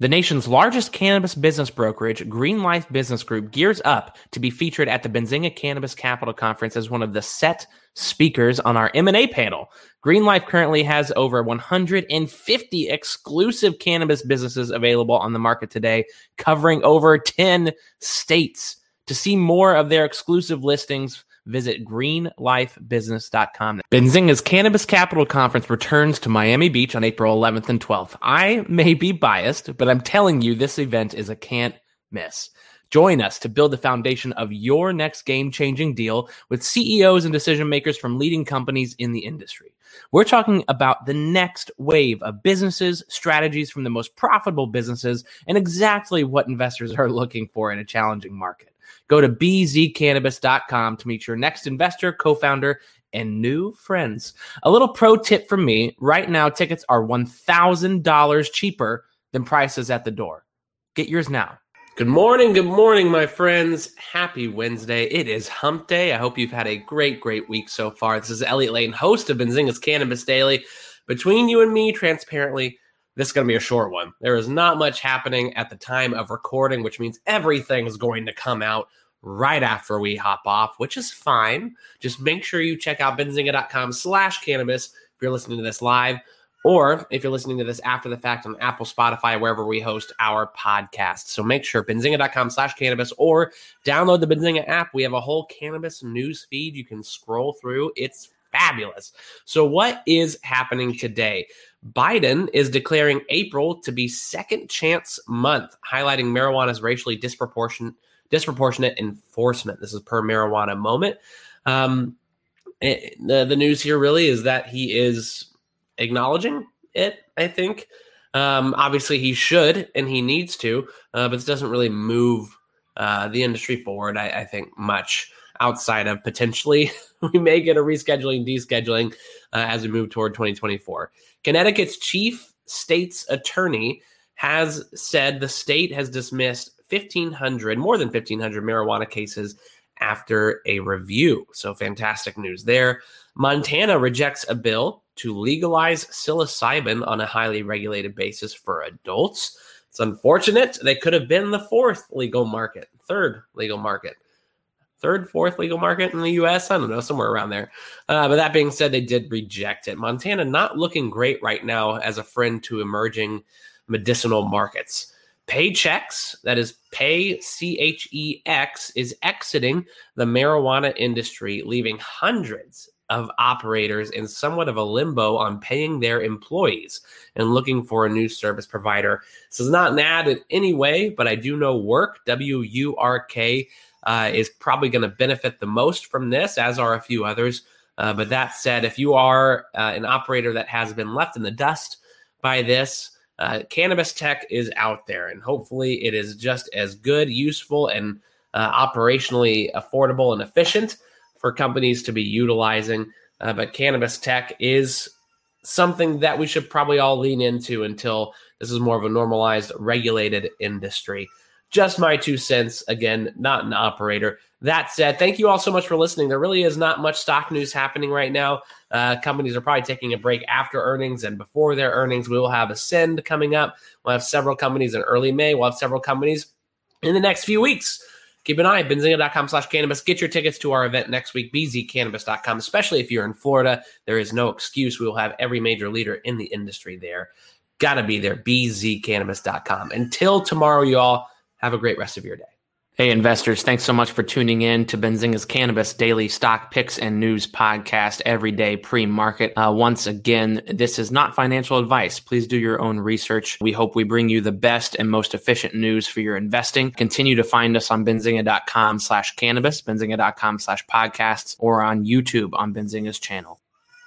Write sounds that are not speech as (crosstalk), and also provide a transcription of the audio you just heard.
The nation's largest cannabis business brokerage, Green Life Business Group, gears up to be featured at the Benzinga Cannabis Capital Conference as one of the set speakers on our M&A panel. Green Life currently has over 150 exclusive cannabis businesses available on the market today, covering over 10 states. To see more of their exclusive listings, visit greenlifebusiness.com. Benzinga's Cannabis Capital Conference returns to Miami Beach on April 11th and 12th. I may be biased, but I'm telling you, this event is a can't miss. Join us to build the foundation of your next game changing deal with CEOs and decision makers from leading companies in the industry. We're talking about the next wave of businesses, strategies from the most profitable businesses, and exactly what investors are (laughs) looking for in a challenging market. Go to bzcannabis.com to meet your next investor, co founder, and new friends. A little pro tip from me right now, tickets are $1,000 cheaper than prices at the door. Get yours now. Good morning, good morning, my friends. Happy Wednesday. It is hump day. I hope you've had a great, great week so far. This is Elliot Lane, host of Benzinga's Cannabis Daily. Between you and me, transparently, this is going to be a short one. There is not much happening at the time of recording, which means everything is going to come out right after we hop off, which is fine. Just make sure you check out benzinga.com slash cannabis if you're listening to this live, or if you're listening to this after the fact on Apple, Spotify, wherever we host our podcast. So make sure benzinga.com slash cannabis or download the Benzinga app. We have a whole cannabis news feed you can scroll through. It's fabulous. So, what is happening today? Biden is declaring April to be second chance month, highlighting marijuana's racially disproportionate disproportionate enforcement. This is per marijuana moment. Um, it, the, the news here really is that he is acknowledging it, I think. Um, obviously, he should and he needs to, uh, but this doesn't really move uh, the industry forward, I, I, think, much outside of potentially (laughs) we may get a rescheduling, descheduling uh, as we move toward 2024. Connecticut's chief state's attorney has said the state has dismissed 1,500, more than 1,500 marijuana cases after a review. So fantastic news there. Montana rejects a bill to legalize psilocybin on a highly regulated basis for adults. It's unfortunate. They could have been the fourth legal market, third legal market, third, fourth legal market in the U.S. I don't know, somewhere around there. Uh, but that being said, they did reject it. Montana not looking great right now as a friend to emerging medicinal markets. Paychex, that is Pay C H E X, is exiting the marijuana industry, leaving hundreds of operators in somewhat of a limbo on paying their employees and looking for a new service provider. This is not an ad in any way, but I do know Wurk, W U R K, uh, is probably going to benefit the most from this, as are a few others. Uh, but that said, if you are uh, an operator that has been left in the dust by this, uh, cannabis tech is out there, and hopefully it is just as good, useful, and uh, operationally affordable and efficient for companies to be utilizing. Uh, but cannabis tech is something that we should probably all lean into until this is more of a normalized, regulated industry. Just my two cents. Again, not an operator. That said, thank you all so much for listening. There really is not much stock news happening right now. Uh, companies are probably taking a break after earnings and before their earnings. We will have Ascend coming up. We'll have several companies in early May. We'll have several companies in the next few weeks. Keep an eye, benzinga.com slash cannabis. Get your tickets to our event next week, bzcannabis.com. Especially if you're in Florida, there is no excuse. We will have every major leader in the industry there. Gotta be there, bzcannabis.com. Until tomorrow, y'all, have a great rest of your day. Hey, investors, thanks so much for tuning in to Benzinga's Cannabis Daily Stock Picks and News Podcast every day pre market. Uh, once again, this is not financial advice. Please do your own research. We hope we bring you the best and most efficient news for your investing. Continue to find us on benzinga.com slash cannabis, benzinga.com slash podcasts, or on YouTube on Benzinga's channel.